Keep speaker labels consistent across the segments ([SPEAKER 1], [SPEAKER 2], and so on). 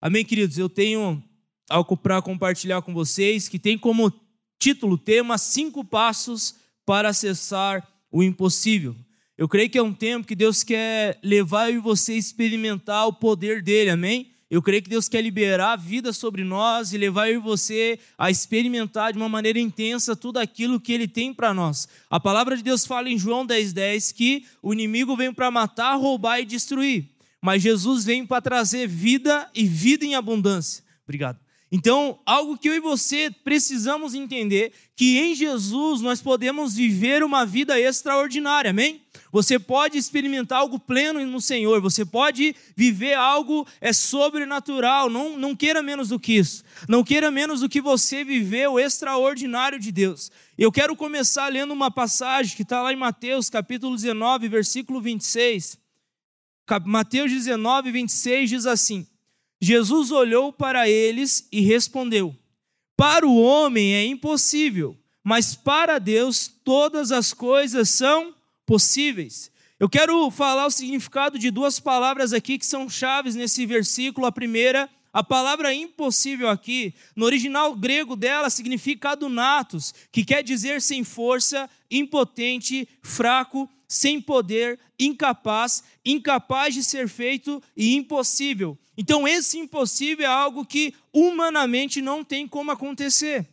[SPEAKER 1] Amém, queridos? Eu tenho algo para compartilhar com vocês que tem como título, tema, cinco passos para acessar o impossível. Eu creio que é um tempo que Deus quer levar eu e você a experimentar o poder dele, amém? Eu creio que Deus quer liberar a vida sobre nós e levar eu e você a experimentar de uma maneira intensa tudo aquilo que Ele tem para nós. A palavra de Deus fala em João 10,10 10, que o inimigo vem para matar, roubar e destruir mas Jesus vem para trazer vida e vida em abundância. Obrigado. Então, algo que eu e você precisamos entender, que em Jesus nós podemos viver uma vida extraordinária, amém? Você pode experimentar algo pleno no Senhor, você pode viver algo é sobrenatural, não, não queira menos do que isso, não queira menos do que você viver o extraordinário de Deus. Eu quero começar lendo uma passagem que está lá em Mateus capítulo 19, versículo 26, Mateus 19, 26 diz assim: Jesus olhou para eles e respondeu: Para o homem é impossível, mas para Deus todas as coisas são possíveis. Eu quero falar o significado de duas palavras aqui que são chaves nesse versículo. A primeira, a palavra impossível aqui, no original grego dela, significa adunatos, que quer dizer sem força, impotente, fraco, sem poder, incapaz, incapaz de ser feito e impossível. Então, esse impossível é algo que humanamente não tem como acontecer.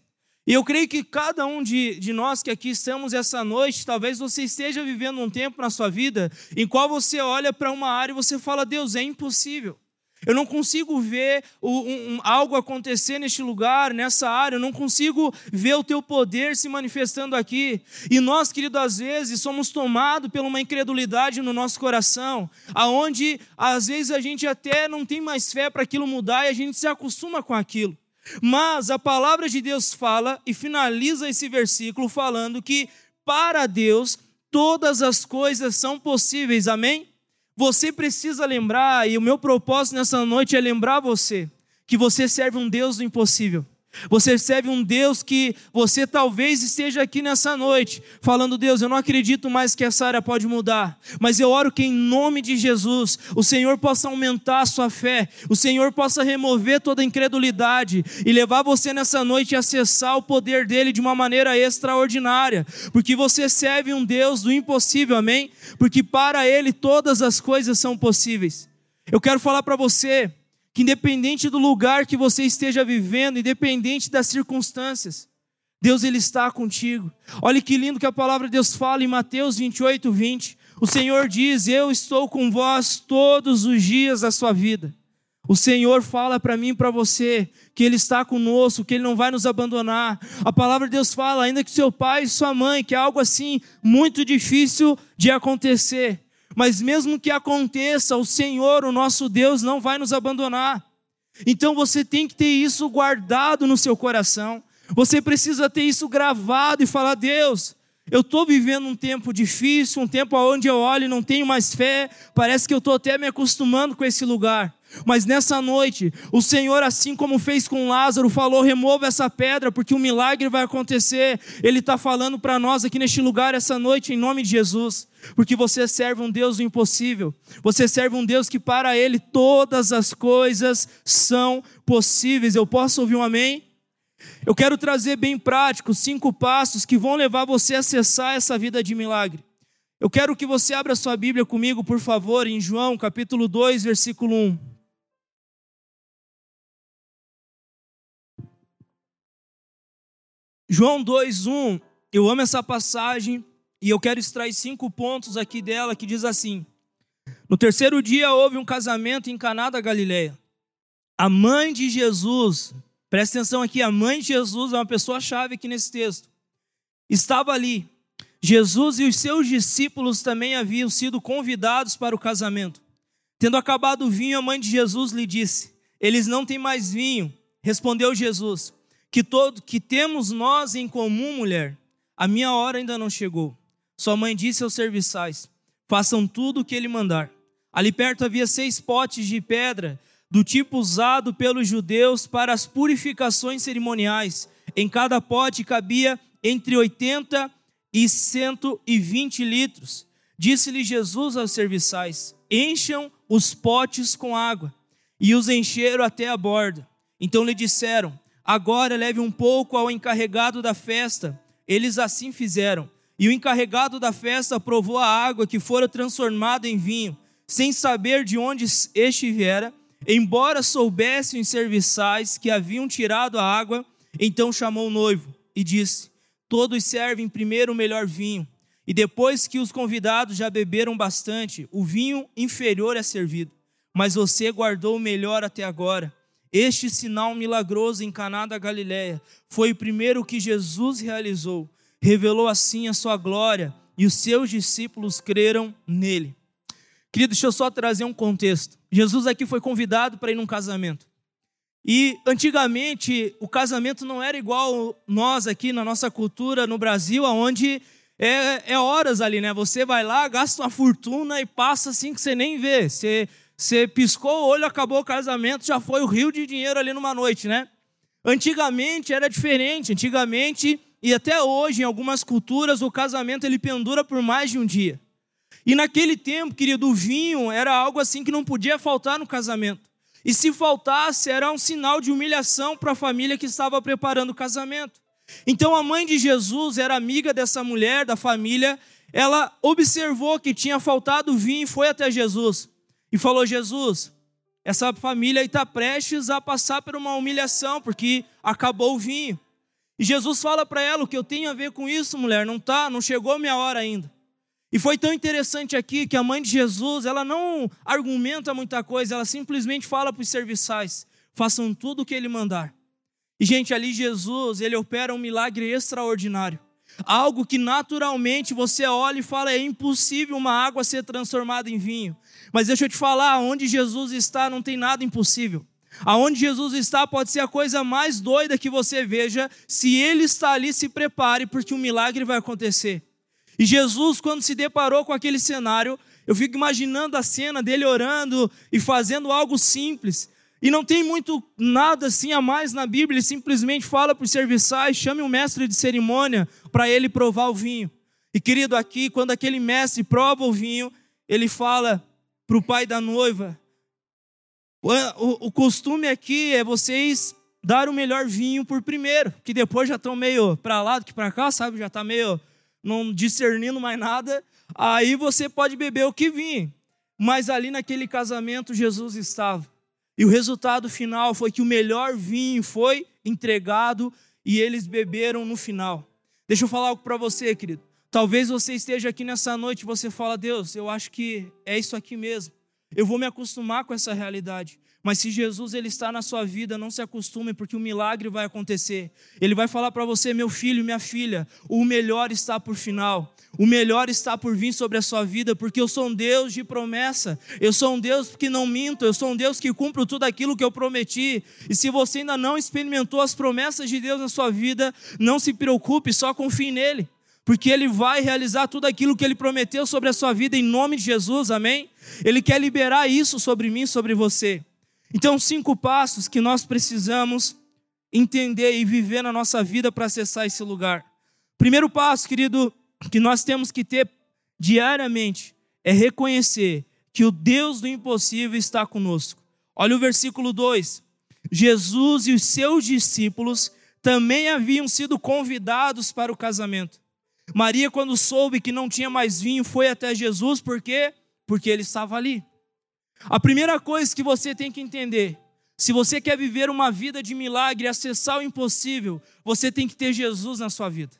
[SPEAKER 1] E eu creio que cada um de, de nós que aqui estamos essa noite, talvez você esteja vivendo um tempo na sua vida em qual você olha para uma área e você fala: Deus, é impossível. Eu não consigo ver um, algo acontecer neste lugar, nessa área. Eu não consigo ver o teu poder se manifestando aqui. E nós, querido, às vezes somos tomados por uma incredulidade no nosso coração, aonde às vezes a gente até não tem mais fé para aquilo mudar e a gente se acostuma com aquilo. Mas a palavra de Deus fala e finaliza esse versículo falando que para Deus todas as coisas são possíveis. Amém? Você precisa lembrar, e o meu propósito nessa noite é lembrar você, que você serve um Deus do impossível. Você serve um Deus que você talvez esteja aqui nessa noite falando: Deus, eu não acredito mais que essa área pode mudar, mas eu oro que em nome de Jesus o Senhor possa aumentar a sua fé, o Senhor possa remover toda incredulidade e levar você nessa noite a acessar o poder dele de uma maneira extraordinária, porque você serve um Deus do impossível, amém? Porque para ele todas as coisas são possíveis. Eu quero falar para você que independente do lugar que você esteja vivendo, independente das circunstâncias, Deus ele está contigo. Olha que lindo que a palavra de Deus fala em Mateus 28, 20. O Senhor diz: Eu estou com vós todos os dias da sua vida. O Senhor fala para mim e para você que Ele está conosco, que Ele não vai nos abandonar. A palavra de Deus fala, ainda que seu pai e sua mãe, que é algo assim muito difícil de acontecer, mas mesmo que aconteça, o Senhor, o nosso Deus, não vai nos abandonar. Então você tem que ter isso guardado no seu coração. Você precisa ter isso gravado e falar: Deus, eu estou vivendo um tempo difícil, um tempo onde eu olho e não tenho mais fé, parece que eu estou até me acostumando com esse lugar. Mas nessa noite, o Senhor, assim como fez com Lázaro, falou: remova essa pedra, porque um milagre vai acontecer. Ele está falando para nós aqui neste lugar essa noite, em nome de Jesus, porque você serve um Deus do impossível, você serve um Deus que para Ele todas as coisas são possíveis. Eu posso ouvir um amém? Eu quero trazer bem prático cinco passos que vão levar você a acessar essa vida de milagre. Eu quero que você abra sua Bíblia comigo, por favor, em João capítulo 2, versículo 1. João 2:1, eu amo essa passagem e eu quero extrair cinco pontos aqui dela que diz assim: No terceiro dia houve um casamento em Caná da Galileia. A mãe de Jesus, presta atenção aqui, a mãe de Jesus é uma pessoa chave aqui nesse texto. Estava ali. Jesus e os seus discípulos também haviam sido convidados para o casamento. Tendo acabado o vinho, a mãe de Jesus lhe disse: Eles não têm mais vinho. Respondeu Jesus: que todo que temos nós em comum, mulher, a minha hora ainda não chegou. Sua mãe disse aos serviçais: façam tudo o que ele mandar. Ali perto havia seis potes de pedra, do tipo usado pelos judeus para as purificações cerimoniais. Em cada pote cabia entre 80 e 120 litros. Disse-lhe Jesus aos serviçais: encham os potes com água. e os encheram até a borda. Então lhe disseram: Agora leve um pouco ao encarregado da festa. Eles assim fizeram. E o encarregado da festa provou a água que fora transformada em vinho, sem saber de onde este viera, embora soubessem os serviçais que haviam tirado a água. Então chamou o noivo e disse: Todos servem primeiro o melhor vinho, e depois que os convidados já beberam bastante, o vinho inferior é servido. Mas você guardou o melhor até agora. Este sinal milagroso em Caná da Galileia foi o primeiro que Jesus realizou. Revelou assim a sua glória e os seus discípulos creram nele. Querido, deixa eu só trazer um contexto. Jesus aqui foi convidado para ir num casamento. E antigamente o casamento não era igual nós aqui na nossa cultura no Brasil, onde é, é, horas ali, né? Você vai lá, gasta uma fortuna e passa assim que você nem vê. Você, você piscou o olho, acabou o casamento, já foi o rio de dinheiro ali numa noite, né? Antigamente era diferente. Antigamente e até hoje em algumas culturas o casamento ele pendura por mais de um dia. E naquele tempo, querido, o vinho era algo assim que não podia faltar no casamento. E se faltasse, era um sinal de humilhação para a família que estava preparando o casamento. Então a mãe de Jesus era amiga dessa mulher, da família. Ela observou que tinha faltado vinho e foi até Jesus e falou: Jesus, essa família está prestes a passar por uma humilhação porque acabou o vinho. E Jesus fala para ela: o que eu tenho a ver com isso, mulher? Não tá, não chegou a minha hora ainda. E foi tão interessante aqui que a mãe de Jesus, ela não argumenta muita coisa, ela simplesmente fala para os serviçais: façam tudo o que ele mandar. E, gente, ali Jesus, ele opera um milagre extraordinário. Algo que naturalmente você olha e fala: é impossível uma água ser transformada em vinho. Mas deixa eu te falar: onde Jesus está, não tem nada impossível. Aonde Jesus está pode ser a coisa mais doida que você veja. Se ele está ali, se prepare, porque um milagre vai acontecer. E Jesus, quando se deparou com aquele cenário, eu fico imaginando a cena dele orando e fazendo algo simples. E não tem muito nada assim a mais na Bíblia, ele simplesmente fala para os serviçais, chame um mestre de cerimônia para ele provar o vinho. E querido, aqui, quando aquele mestre prova o vinho, ele fala para o pai da noiva: o, o, o costume aqui é vocês dar o melhor vinho por primeiro, que depois já estão meio para lá do que para cá, sabe? Já está meio não discernindo mais nada, aí você pode beber o que vir. Mas ali naquele casamento Jesus estava. E o resultado final foi que o melhor vinho foi entregado e eles beberam no final. Deixa eu falar algo para você, querido. Talvez você esteja aqui nessa noite e você fala: "Deus, eu acho que é isso aqui mesmo. Eu vou me acostumar com essa realidade. Mas se Jesus ele está na sua vida, não se acostume, porque o milagre vai acontecer. Ele vai falar para você, meu filho, minha filha, o melhor está por final. O melhor está por vir sobre a sua vida, porque eu sou um Deus de promessa. Eu sou um Deus que não minto, eu sou um Deus que cumpro tudo aquilo que eu prometi. E se você ainda não experimentou as promessas de Deus na sua vida, não se preocupe, só confie nele porque Ele vai realizar tudo aquilo que Ele prometeu sobre a sua vida em nome de Jesus, amém? Ele quer liberar isso sobre mim, sobre você. Então, cinco passos que nós precisamos entender e viver na nossa vida para acessar esse lugar. Primeiro passo, querido, que nós temos que ter diariamente é reconhecer que o Deus do impossível está conosco. Olha o versículo 2. Jesus e os seus discípulos também haviam sido convidados para o casamento. Maria, quando soube que não tinha mais vinho, foi até Jesus, por quê? Porque ele estava ali. A primeira coisa que você tem que entender, se você quer viver uma vida de milagre, acessar o impossível, você tem que ter Jesus na sua vida.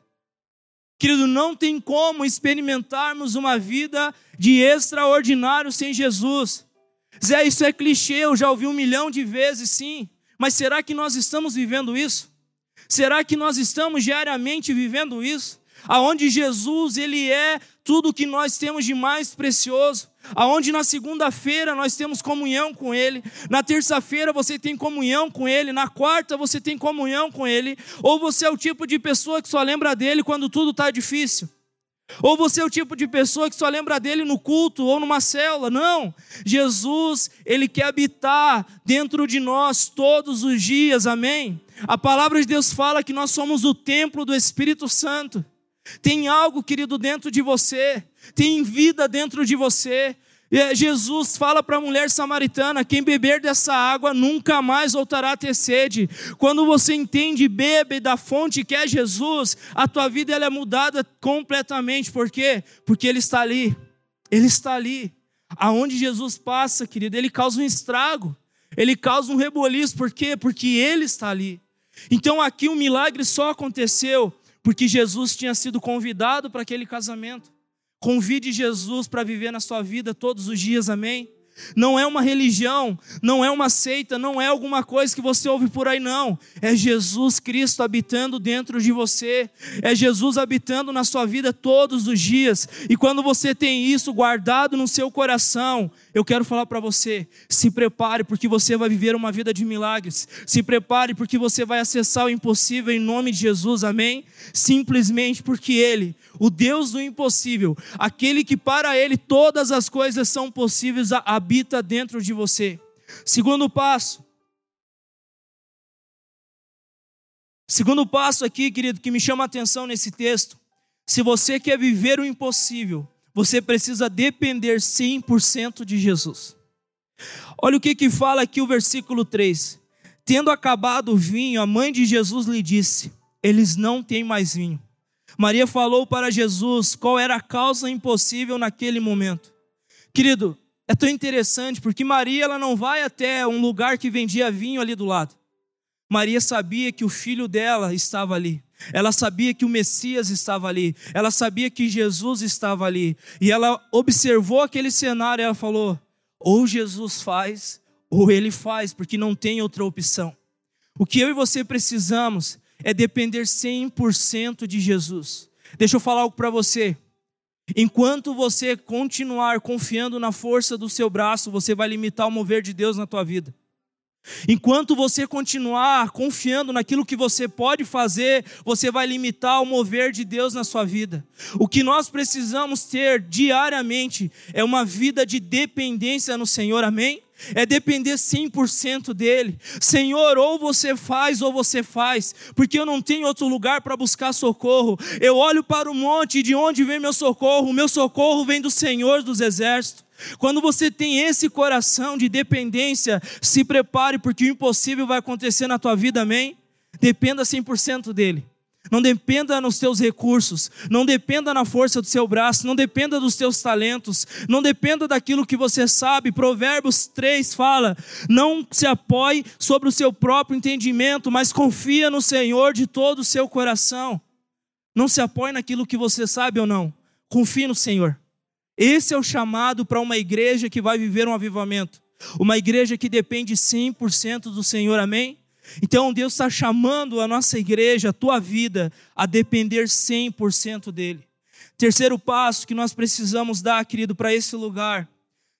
[SPEAKER 1] Querido, não tem como experimentarmos uma vida de extraordinário sem Jesus. Zé, isso é clichê, eu já ouvi um milhão de vezes, sim. Mas será que nós estamos vivendo isso? Será que nós estamos diariamente vivendo isso? Aonde Jesus, ele é tudo o que nós temos de mais precioso aonde na segunda-feira nós temos comunhão com Ele, na terça-feira você tem comunhão com Ele, na quarta você tem comunhão com Ele, ou você é o tipo de pessoa que só lembra dele quando tudo está difícil. Ou você é o tipo de pessoa que só lembra dele no culto ou numa célula. Não. Jesus, ele quer habitar dentro de nós todos os dias. Amém. A palavra de Deus fala que nós somos o templo do Espírito Santo. Tem algo, querido, dentro de você, tem vida dentro de você. Jesus fala para a mulher samaritana: quem beber dessa água nunca mais voltará a ter sede. Quando você entende bebe da fonte que é Jesus, a tua vida ela é mudada completamente. Por quê? Porque Ele está ali. Ele está ali. Aonde Jesus passa, querido, Ele causa um estrago. Ele causa um reboliço. Por quê? Porque Ele está ali. Então aqui o um milagre só aconteceu porque Jesus tinha sido convidado para aquele casamento. Convide Jesus para viver na sua vida todos os dias, amém? Não é uma religião, não é uma seita, não é alguma coisa que você ouve por aí, não. É Jesus Cristo habitando dentro de você, é Jesus habitando na sua vida todos os dias. E quando você tem isso guardado no seu coração, eu quero falar para você: se prepare, porque você vai viver uma vida de milagres. Se prepare, porque você vai acessar o impossível em nome de Jesus, amém? Simplesmente porque Ele, o Deus do impossível, aquele que para Ele todas as coisas são possíveis, habita dentro de você. Segundo passo. Segundo passo aqui, querido, que me chama a atenção nesse texto. Se você quer viver o impossível, você precisa depender 100% de Jesus. Olha o que, que fala aqui o versículo 3. Tendo acabado o vinho, a mãe de Jesus lhe disse: Eles não têm mais vinho. Maria falou para Jesus qual era a causa impossível naquele momento. Querido, é tão interessante porque Maria ela não vai até um lugar que vendia vinho ali do lado. Maria sabia que o filho dela estava ali. Ela sabia que o Messias estava ali. Ela sabia que Jesus estava ali. E ela observou aquele cenário e ela falou: ou Jesus faz, ou ele faz, porque não tem outra opção. O que eu e você precisamos é depender 100% de Jesus. Deixa eu falar algo para você. Enquanto você continuar confiando na força do seu braço, você vai limitar o mover de Deus na tua vida. Enquanto você continuar confiando naquilo que você pode fazer, você vai limitar o mover de Deus na sua vida. O que nós precisamos ter diariamente é uma vida de dependência no Senhor, amém? É depender 100% dele. Senhor, ou você faz ou você faz, porque eu não tenho outro lugar para buscar socorro. Eu olho para o monte de onde vem meu socorro? O meu socorro vem do Senhor dos exércitos. Quando você tem esse coração de dependência, se prepare, porque o impossível vai acontecer na tua vida, amém? Dependa 100% dele. Não dependa nos teus recursos, não dependa na força do seu braço, não dependa dos teus talentos, não dependa daquilo que você sabe. Provérbios 3 fala: não se apoie sobre o seu próprio entendimento, mas confia no Senhor de todo o seu coração. Não se apoie naquilo que você sabe ou não, confie no Senhor. Esse é o chamado para uma igreja que vai viver um avivamento, uma igreja que depende 100% do Senhor, amém? Então Deus está chamando a nossa igreja, a tua vida, a depender 100% dEle. Terceiro passo que nós precisamos dar, querido, para esse lugar.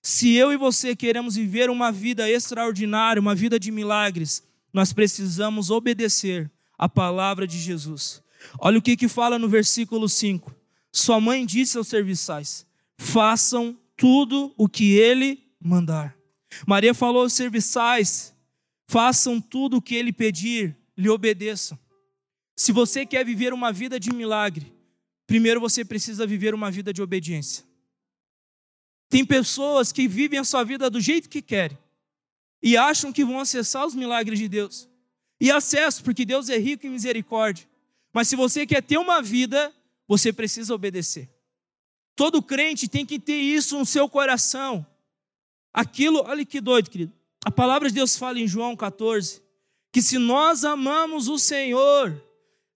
[SPEAKER 1] Se eu e você queremos viver uma vida extraordinária, uma vida de milagres, nós precisamos obedecer a palavra de Jesus. Olha o que, que fala no versículo 5. Sua mãe disse aos serviçais: façam tudo o que ele mandar. Maria falou aos serviçais: Façam tudo o que ele pedir, lhe obedeçam. Se você quer viver uma vida de milagre, primeiro você precisa viver uma vida de obediência. Tem pessoas que vivem a sua vida do jeito que querem e acham que vão acessar os milagres de Deus. E acesso, porque Deus é rico em misericórdia. Mas se você quer ter uma vida, você precisa obedecer. Todo crente tem que ter isso no seu coração. Aquilo, olha que doido, querido. A palavra de Deus fala em João 14 que se nós amamos o Senhor,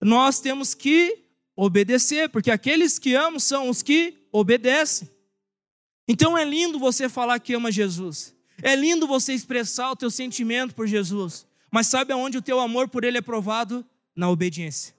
[SPEAKER 1] nós temos que obedecer, porque aqueles que amam são os que obedecem. Então é lindo você falar que ama Jesus. É lindo você expressar o teu sentimento por Jesus. Mas sabe aonde o teu amor por ele é provado? Na obediência.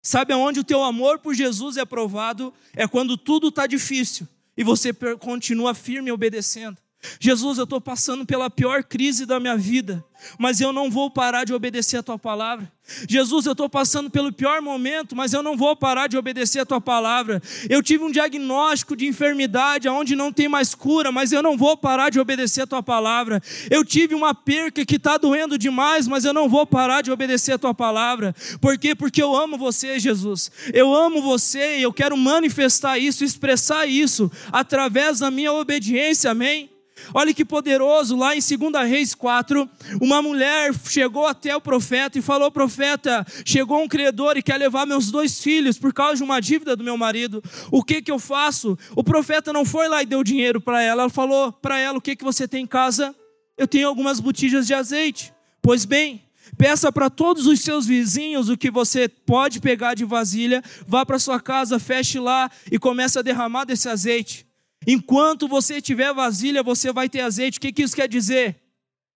[SPEAKER 1] Sabe aonde o teu amor por Jesus é provado? É quando tudo está difícil e você continua firme obedecendo. Jesus, eu estou passando pela pior crise da minha vida, mas eu não vou parar de obedecer a tua palavra. Jesus, eu estou passando pelo pior momento, mas eu não vou parar de obedecer a tua palavra. Eu tive um diagnóstico de enfermidade onde não tem mais cura, mas eu não vou parar de obedecer a tua palavra. Eu tive uma perca que está doendo demais, mas eu não vou parar de obedecer a tua palavra. Por quê? Porque eu amo você, Jesus. Eu amo você e eu quero manifestar isso, expressar isso através da minha obediência, amém? Olha que poderoso, lá em 2 Reis 4, uma mulher chegou até o profeta e falou: Profeta, chegou um credor e quer levar meus dois filhos por causa de uma dívida do meu marido. O que que eu faço? O profeta não foi lá e deu dinheiro para ela. Ela falou para ela: O que que você tem em casa? Eu tenho algumas botijas de azeite. Pois bem, Peça para todos os seus vizinhos o que você pode pegar de vasilha, vá para sua casa, feche lá e comece a derramar desse azeite. Enquanto você tiver vasilha, você vai ter azeite. O que, que isso quer dizer?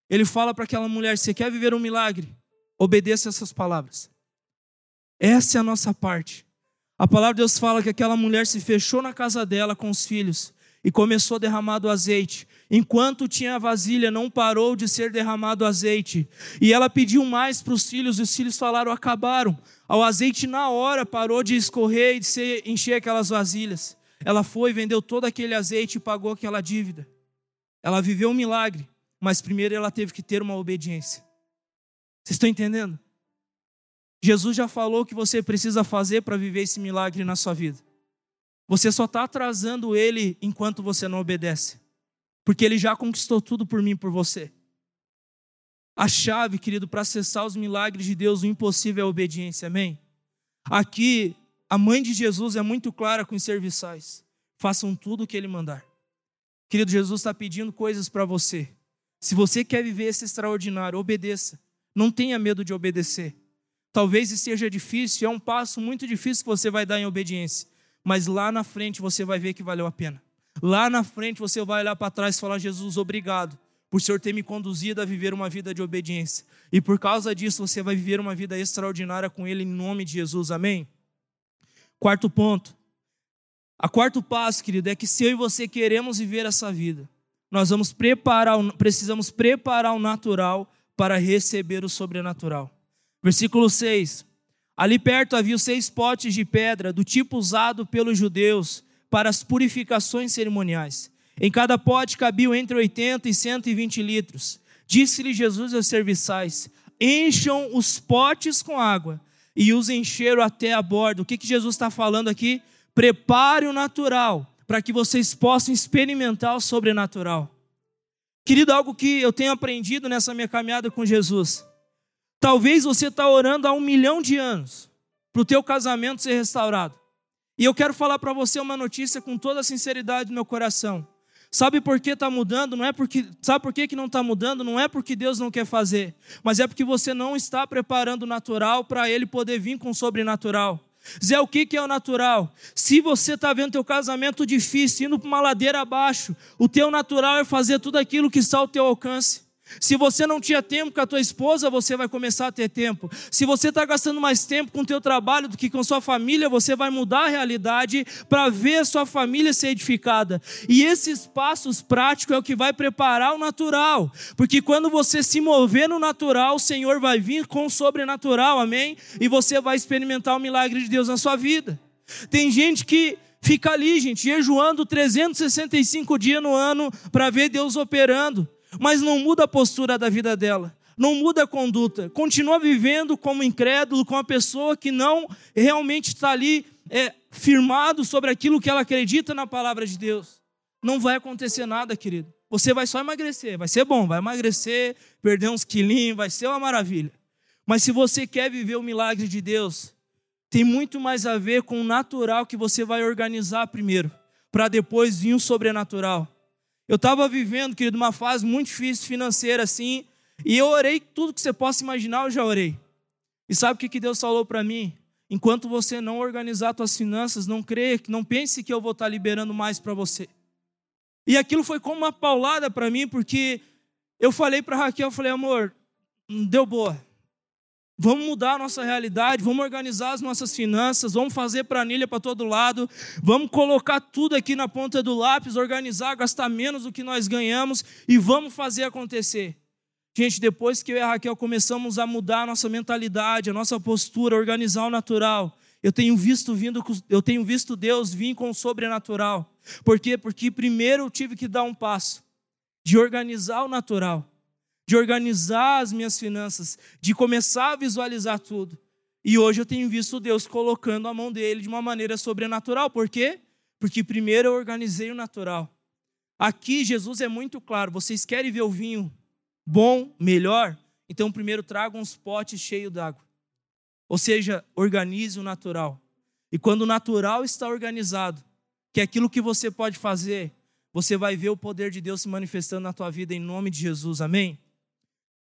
[SPEAKER 1] Ele fala para aquela mulher: você quer viver um milagre? Obedeça essas palavras. Essa é a nossa parte. A palavra de Deus fala que aquela mulher se fechou na casa dela com os filhos e começou a derramar do azeite. Enquanto tinha a vasilha, não parou de ser derramado azeite. E ela pediu mais para os filhos, e os filhos falaram: acabaram. O azeite, na hora, parou de escorrer e de encher aquelas vasilhas. Ela foi, vendeu todo aquele azeite e pagou aquela dívida. Ela viveu um milagre, mas primeiro ela teve que ter uma obediência. Vocês estão entendendo? Jesus já falou o que você precisa fazer para viver esse milagre na sua vida. Você só está atrasando ele enquanto você não obedece. Porque ele já conquistou tudo por mim por você. A chave, querido, para acessar os milagres de Deus, o impossível é a obediência, amém? Aqui, a mãe de Jesus é muito clara com os serviçais. Façam tudo o que ele mandar. Querido, Jesus está pedindo coisas para você. Se você quer viver esse extraordinário, obedeça. Não tenha medo de obedecer. Talvez seja difícil, é um passo muito difícil que você vai dar em obediência. Mas lá na frente você vai ver que valeu a pena. Lá na frente você vai olhar para trás e falar: Jesus, obrigado por o Senhor ter me conduzido a viver uma vida de obediência. E por causa disso você vai viver uma vida extraordinária com Ele em nome de Jesus. Amém? Quarto ponto. A quarto passo, querido, é que se eu e você queremos viver essa vida, nós vamos preparar, precisamos preparar o natural para receber o sobrenatural. Versículo 6. Ali perto havia seis potes de pedra, do tipo usado pelos judeus para as purificações cerimoniais. Em cada pote cabiam entre 80 e 120 litros. Disse-lhe Jesus aos serviçais: Encham os potes com água e os encheram até a borda. O que, que Jesus está falando aqui? Prepare o natural para que vocês possam experimentar o sobrenatural. Querido, algo que eu tenho aprendido nessa minha caminhada com Jesus. Talvez você está orando há um milhão de anos para o teu casamento ser restaurado. E eu quero falar para você uma notícia com toda a sinceridade do meu coração. Sabe por que está mudando? Não é porque, sabe por que, que não está mudando? Não é porque Deus não quer fazer, mas é porque você não está preparando o natural para Ele poder vir com o sobrenatural. Zé, o que, que é o natural? Se você está vendo teu casamento difícil, indo para uma ladeira abaixo, o teu natural é fazer tudo aquilo que está ao teu alcance. Se você não tinha tempo com a tua esposa, você vai começar a ter tempo. Se você está gastando mais tempo com o teu trabalho do que com sua família, você vai mudar a realidade para ver a sua família ser edificada. E esses passos práticos é o que vai preparar o natural. Porque quando você se mover no natural, o Senhor vai vir com o sobrenatural, amém? E você vai experimentar o milagre de Deus na sua vida. Tem gente que fica ali, gente, jejuando 365 dias no ano para ver Deus operando mas não muda a postura da vida dela, não muda a conduta, continua vivendo como incrédulo, como uma pessoa que não realmente está ali é, firmado sobre aquilo que ela acredita na palavra de Deus. Não vai acontecer nada, querido. Você vai só emagrecer, vai ser bom, vai emagrecer, perder uns quilinhos, vai ser uma maravilha. Mas se você quer viver o milagre de Deus, tem muito mais a ver com o natural que você vai organizar primeiro, para depois vir o sobrenatural. Eu estava vivendo, querido, uma fase muito difícil financeira assim, e eu orei tudo que você possa imaginar, eu já orei. E sabe o que, que Deus falou para mim? Enquanto você não organizar suas finanças, não creia, não pense que eu vou estar liberando mais para você. E aquilo foi como uma paulada para mim, porque eu falei para Raquel, eu falei, amor, deu boa. Vamos mudar a nossa realidade, vamos organizar as nossas finanças, vamos fazer planilha para todo lado, vamos colocar tudo aqui na ponta do lápis, organizar, gastar menos do que nós ganhamos e vamos fazer acontecer. Gente, depois que eu e a Raquel começamos a mudar a nossa mentalidade, a nossa postura, organizar o natural, eu tenho visto vindo, eu tenho visto Deus vir com o sobrenatural. Por quê? Porque primeiro eu tive que dar um passo de organizar o natural de organizar as minhas finanças, de começar a visualizar tudo. E hoje eu tenho visto Deus colocando a mão dele de uma maneira sobrenatural. Por quê? Porque primeiro eu organizei o natural. Aqui Jesus é muito claro: vocês querem ver o vinho bom, melhor? Então primeiro tragam uns potes cheios d'água. Ou seja, organize o natural. E quando o natural está organizado, que é aquilo que você pode fazer, você vai ver o poder de Deus se manifestando na tua vida em nome de Jesus. Amém?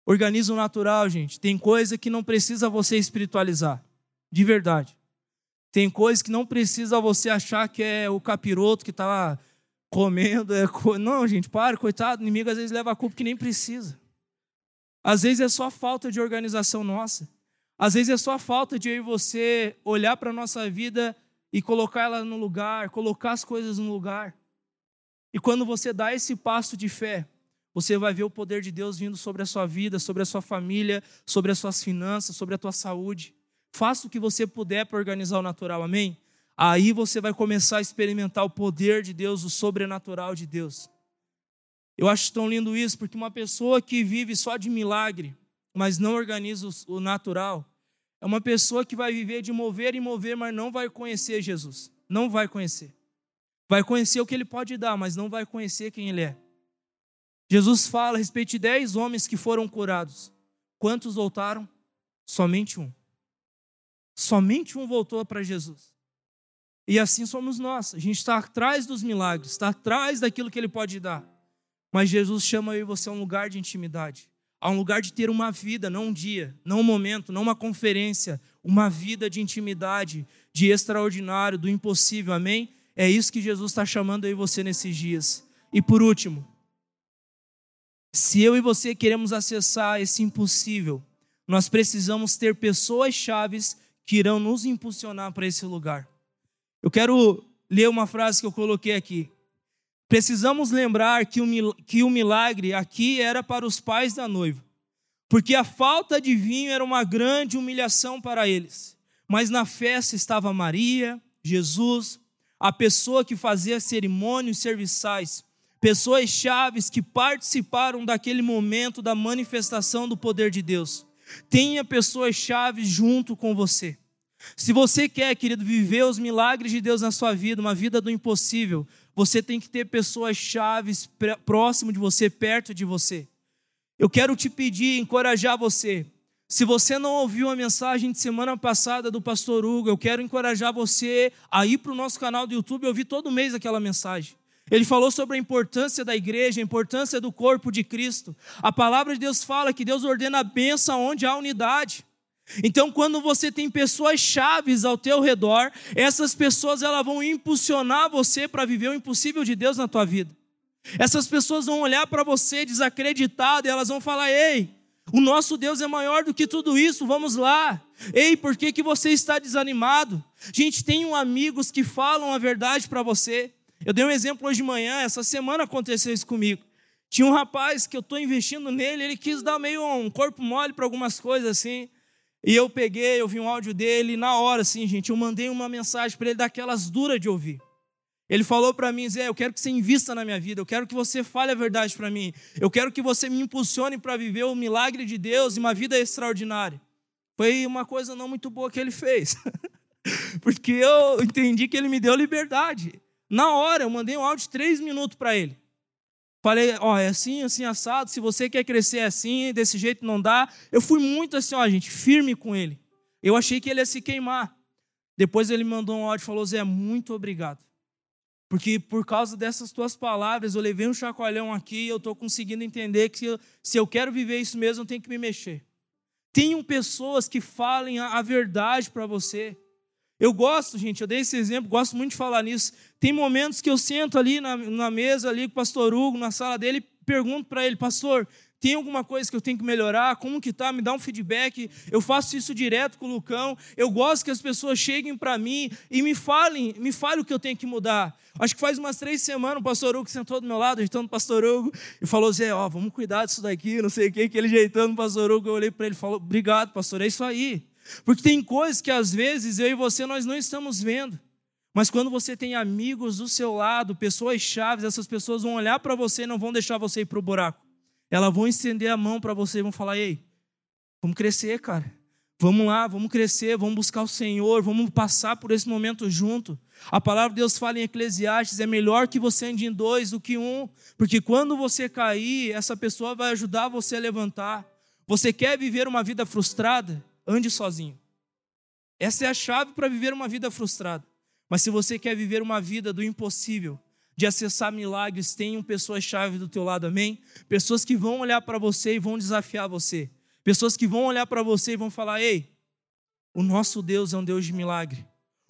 [SPEAKER 1] Organiza o natural, gente. Tem coisa que não precisa você espiritualizar, de verdade. Tem coisa que não precisa você achar que é o capiroto que está comendo. É co... Não, gente, para, coitado. O inimigo às vezes leva a culpa que nem precisa. Às vezes é só falta de organização nossa. Às vezes é só falta de eu e você olhar para a nossa vida e colocar ela no lugar, colocar as coisas no lugar. E quando você dá esse passo de fé, você vai ver o poder de Deus vindo sobre a sua vida, sobre a sua família, sobre as suas finanças, sobre a tua saúde. Faça o que você puder para organizar o natural, amém? Aí você vai começar a experimentar o poder de Deus, o sobrenatural de Deus. Eu acho tão lindo isso, porque uma pessoa que vive só de milagre, mas não organiza o natural, é uma pessoa que vai viver de mover e mover, mas não vai conhecer Jesus. Não vai conhecer. Vai conhecer o que ele pode dar, mas não vai conhecer quem ele é. Jesus fala a respeito de dez homens que foram curados. Quantos voltaram? Somente um. Somente um voltou para Jesus. E assim somos nós. A gente está atrás dos milagres, está atrás daquilo que Ele pode dar. Mas Jesus chama eu e você a um lugar de intimidade, a um lugar de ter uma vida, não um dia, não um momento, não uma conferência, uma vida de intimidade, de extraordinário, do impossível, amém? É isso que Jesus está chamando e você nesses dias. E por último, se eu e você queremos acessar esse impossível, nós precisamos ter pessoas chaves que irão nos impulsionar para esse lugar. Eu quero ler uma frase que eu coloquei aqui. Precisamos lembrar que o, que o milagre aqui era para os pais da noiva, porque a falta de vinho era uma grande humilhação para eles. Mas na festa estava Maria, Jesus, a pessoa que fazia cerimônias serviçais, pessoas chaves que participaram daquele momento da manifestação do poder de Deus. Tenha pessoas chaves junto com você. Se você quer, querido, viver os milagres de Deus na sua vida, uma vida do impossível, você tem que ter pessoas chaves próximo de você, perto de você. Eu quero te pedir, encorajar você. Se você não ouviu a mensagem de semana passada do pastor Hugo, eu quero encorajar você a ir para o nosso canal do YouTube e ouvir todo mês aquela mensagem. Ele falou sobre a importância da igreja, a importância do corpo de Cristo. A palavra de Deus fala que Deus ordena a bênção onde há unidade. Então, quando você tem pessoas chaves ao teu redor, essas pessoas elas vão impulsionar você para viver o impossível de Deus na tua vida. Essas pessoas vão olhar para você desacreditado e elas vão falar: "Ei, o nosso Deus é maior do que tudo isso, vamos lá. Ei, por que, que você está desanimado? Gente, tenho amigos que falam a verdade para você. Eu dei um exemplo hoje de manhã, essa semana aconteceu isso comigo. Tinha um rapaz que eu estou investindo nele, ele quis dar meio um corpo mole para algumas coisas assim. E eu peguei, eu vi um áudio dele, e na hora, assim, gente, eu mandei uma mensagem para ele daquelas duras de ouvir. Ele falou para mim, Zé, eu quero que você invista na minha vida, eu quero que você fale a verdade para mim, eu quero que você me impulsione para viver o milagre de Deus e uma vida extraordinária. Foi uma coisa não muito boa que ele fez, porque eu entendi que ele me deu liberdade. Na hora, eu mandei um áudio de três minutos para ele. Falei, ó, é assim, assim, assado. Se você quer crescer assim, desse jeito não dá. Eu fui muito assim, ó, gente, firme com ele. Eu achei que ele ia se queimar. Depois ele mandou um áudio e falou: Zé, muito obrigado. Porque por causa dessas tuas palavras, eu levei um chacoalhão aqui e eu estou conseguindo entender que se eu quero viver isso mesmo, eu tenho que me mexer. Tenham pessoas que falem a verdade para você. Eu gosto, gente, eu dei esse exemplo, gosto muito de falar nisso. Tem momentos que eu sento ali na, na mesa, ali com o pastor Hugo, na sala dele, pergunto para ele, pastor, Tem alguma coisa que eu tenho que melhorar? Como que tá? Me dá um feedback. Eu faço isso direto com o Lucão. Eu gosto que as pessoas cheguem para mim e me falem, me falem o que eu tenho que mudar. Acho que faz umas três semanas o pastor Hugo sentou do meu lado, ajeitando o pastor Hugo, e falou: Zé, ó, vamos cuidar disso daqui, não sei o que, que ele ajeitando o pastor Hugo. Eu olhei para ele e falou: Obrigado, pastor, é isso aí. Porque tem coisas que às vezes eu e você nós não estamos vendo. Mas quando você tem amigos do seu lado, pessoas chaves, essas pessoas vão olhar para você e não vão deixar você ir para o buraco. Elas vão estender a mão para você e vão falar: ei, vamos crescer, cara. Vamos lá, vamos crescer, vamos buscar o Senhor, vamos passar por esse momento junto. A palavra de Deus fala em Eclesiastes: é melhor que você ande em dois do que um, porque quando você cair, essa pessoa vai ajudar você a levantar. Você quer viver uma vida frustrada? Ande sozinho. Essa é a chave para viver uma vida frustrada. Mas se você quer viver uma vida do impossível, de acessar milagres, tenham pessoas-chave do teu lado, amém? Pessoas que vão olhar para você e vão desafiar você. Pessoas que vão olhar para você e vão falar: ei, o nosso Deus é um Deus de milagre.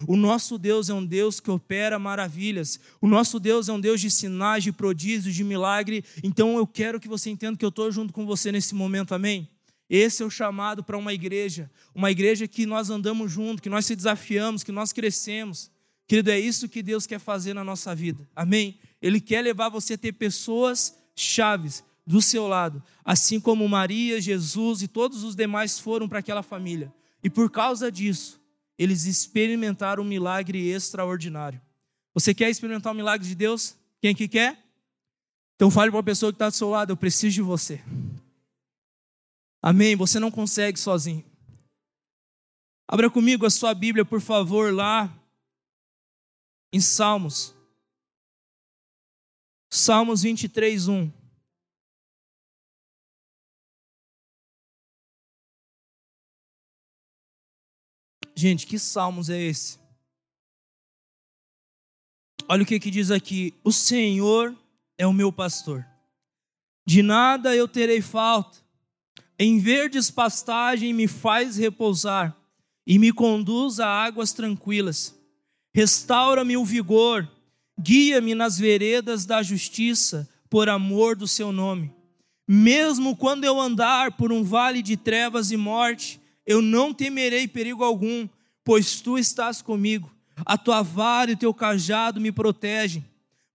[SPEAKER 1] O nosso Deus é um Deus que opera maravilhas. O nosso Deus é um Deus de sinais, de prodígios, de milagre. Então eu quero que você entenda que eu estou junto com você nesse momento, amém? Esse é o chamado para uma igreja, uma igreja que nós andamos junto, que nós se desafiamos, que nós crescemos. Querido, é isso que Deus quer fazer na nossa vida. Amém? Ele quer levar você a ter pessoas chaves do seu lado, assim como Maria, Jesus e todos os demais foram para aquela família. E por causa disso, eles experimentaram um milagre extraordinário. Você quer experimentar o um milagre de Deus? Quem que quer? Então fale para a pessoa que está do seu lado, eu preciso de você. Amém? Você não consegue sozinho. Abra comigo a sua Bíblia, por favor, lá em Salmos. Salmos 23, 1. Gente, que salmos é esse? Olha o que, que diz aqui: O Senhor é o meu pastor, de nada eu terei falta. Em verdes pastagem me faz repousar e me conduz a águas tranquilas Restaura-me o vigor, guia-me nas veredas da justiça, por amor do seu nome. Mesmo quando eu andar por um vale de trevas e morte, eu não temerei perigo algum, pois tu estás comigo. A tua vara e o teu cajado me protegem.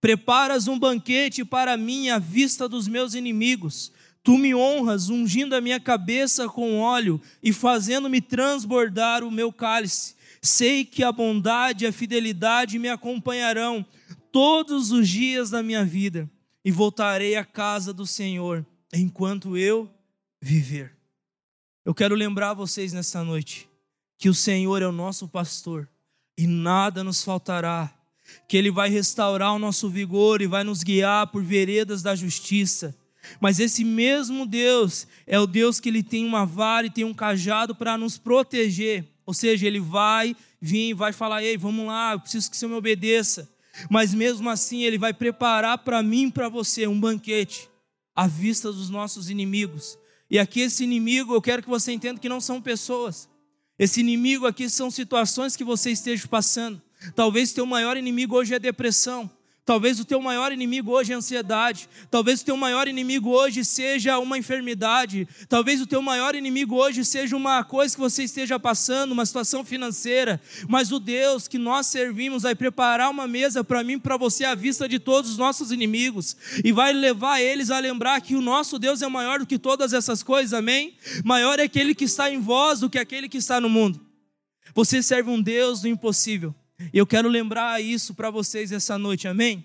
[SPEAKER 1] Preparas um banquete para mim à vista dos meus inimigos. Tu me honras, ungindo a minha cabeça com óleo e fazendo-me transbordar o meu cálice. Sei que a bondade e a fidelidade me acompanharão todos os dias da minha vida e voltarei à casa do Senhor enquanto eu viver. Eu quero lembrar vocês nessa noite que o Senhor é o nosso pastor e nada nos faltará, que Ele vai restaurar o nosso vigor e vai nos guiar por veredas da justiça. Mas esse mesmo Deus é o Deus que Ele tem uma vara e tem um cajado para nos proteger ou seja, ele vai vir, vai falar: ei, vamos lá, eu preciso que você me obedeça. Mas mesmo assim, ele vai preparar para mim e para você um banquete à vista dos nossos inimigos. E aqui, esse inimigo, eu quero que você entenda que não são pessoas. Esse inimigo aqui são situações que você esteja passando. Talvez teu maior inimigo hoje é depressão. Talvez o teu maior inimigo hoje é ansiedade. Talvez o teu maior inimigo hoje seja uma enfermidade. Talvez o teu maior inimigo hoje seja uma coisa que você esteja passando, uma situação financeira. Mas o Deus que nós servimos vai preparar uma mesa para mim, para você à vista de todos os nossos inimigos e vai levar eles a lembrar que o nosso Deus é maior do que todas essas coisas. Amém? Maior é aquele que está em vós do que aquele que está no mundo. Você serve um Deus do impossível. E eu quero lembrar isso para vocês essa noite, amém?